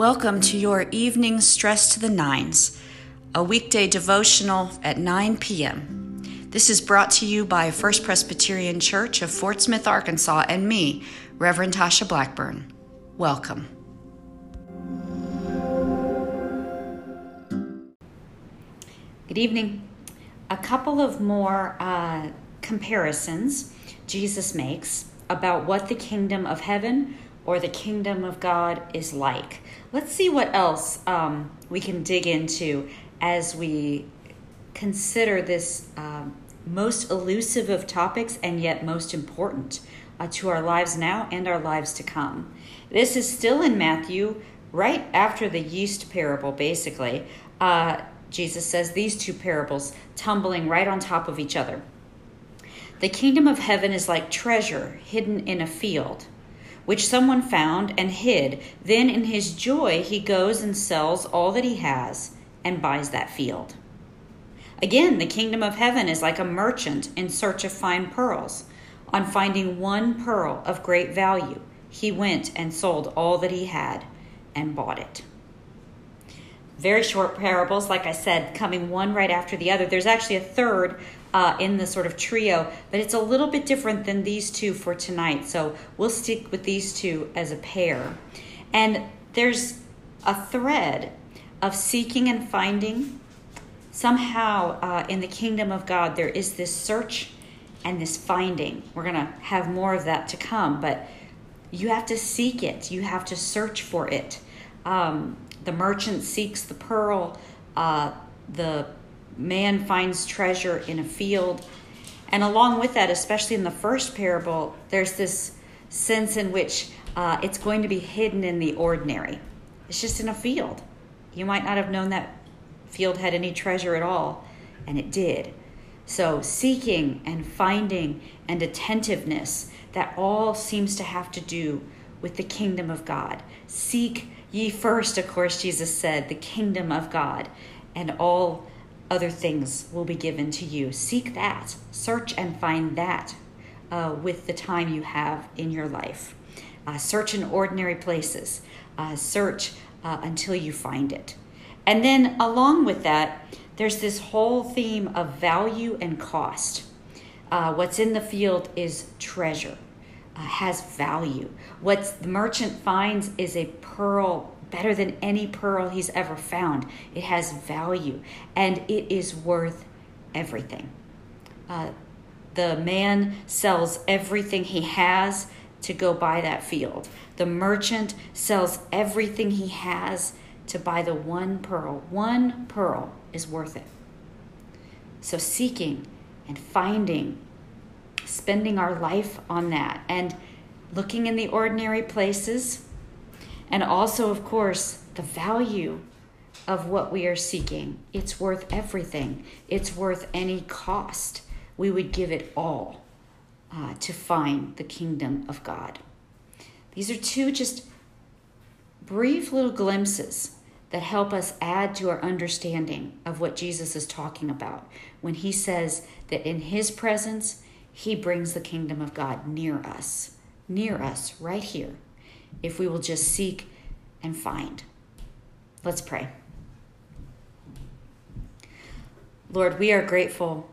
Welcome to your evening Stress to the Nines, a weekday devotional at 9 p.m. This is brought to you by First Presbyterian Church of Fort Smith, Arkansas, and me, Reverend Tasha Blackburn. Welcome. Good evening. A couple of more uh, comparisons Jesus makes about what the kingdom of heaven or the kingdom of God is like. Let's see what else um, we can dig into as we consider this um, most elusive of topics and yet most important uh, to our lives now and our lives to come. This is still in Matthew, right after the yeast parable, basically. Uh, Jesus says these two parables tumbling right on top of each other. The kingdom of heaven is like treasure hidden in a field, which someone found and hid. Then, in his joy, he goes and sells all that he has and buys that field. Again, the kingdom of heaven is like a merchant in search of fine pearls. On finding one pearl of great value, he went and sold all that he had and bought it very short parables, like I said, coming one right after the other. There's actually a third uh, in the sort of trio, but it's a little bit different than these two for tonight. So we'll stick with these two as a pair. And there's a thread of seeking and finding. Somehow uh, in the kingdom of God, there is this search and this finding. We're going to have more of that to come, but you have to seek it, you have to search for it. Um, the merchant seeks the pearl, uh, the man finds treasure in a field. And along with that, especially in the first parable, there's this sense in which uh, it's going to be hidden in the ordinary. It's just in a field. You might not have known that field had any treasure at all, and it did. So, seeking and finding and attentiveness, that all seems to have to do with the kingdom of God. Seek Ye first, of course, Jesus said, the kingdom of God, and all other things will be given to you. Seek that, search and find that uh, with the time you have in your life. Uh, search in ordinary places, uh, search uh, until you find it. And then, along with that, there's this whole theme of value and cost. Uh, what's in the field is treasure has value. What the merchant finds is a pearl better than any pearl he's ever found. It has value and it is worth everything. Uh, the man sells everything he has to go buy that field. The merchant sells everything he has to buy the one pearl. One pearl is worth it. So, seeking and finding spending our life on that and looking in the ordinary places. And also, of course, the value of what we are seeking. It's worth everything, it's worth any cost. We would give it all uh, to find the kingdom of God. These are two just brief little glimpses that help us add to our understanding of what Jesus is talking about when he says that in his presence he brings the kingdom of God near us, near us, right here, if we will just seek and find. Let's pray. Lord, we are grateful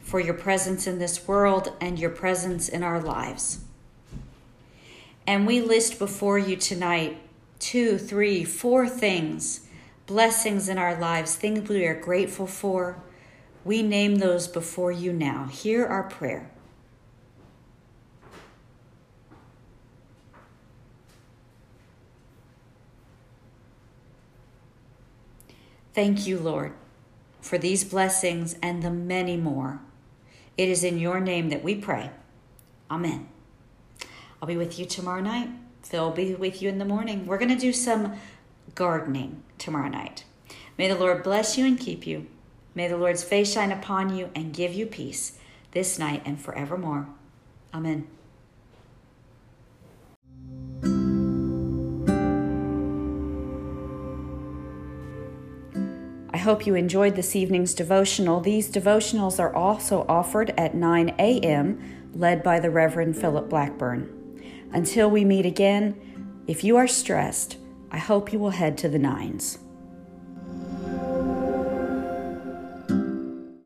for your presence in this world and your presence in our lives. And we list before you tonight two, three, four things, blessings in our lives, things we are grateful for, we name those before you now. Hear our prayer. Thank you, Lord, for these blessings and the many more. It is in your name that we pray. Amen. I'll be with you tomorrow night. Phil will be with you in the morning. We're going to do some gardening tomorrow night. May the Lord bless you and keep you. May the Lord's face shine upon you and give you peace this night and forevermore. Amen. I hope you enjoyed this evening's devotional. These devotionals are also offered at 9 a.m., led by the Reverend Philip Blackburn. Until we meet again, if you are stressed, I hope you will head to the nines.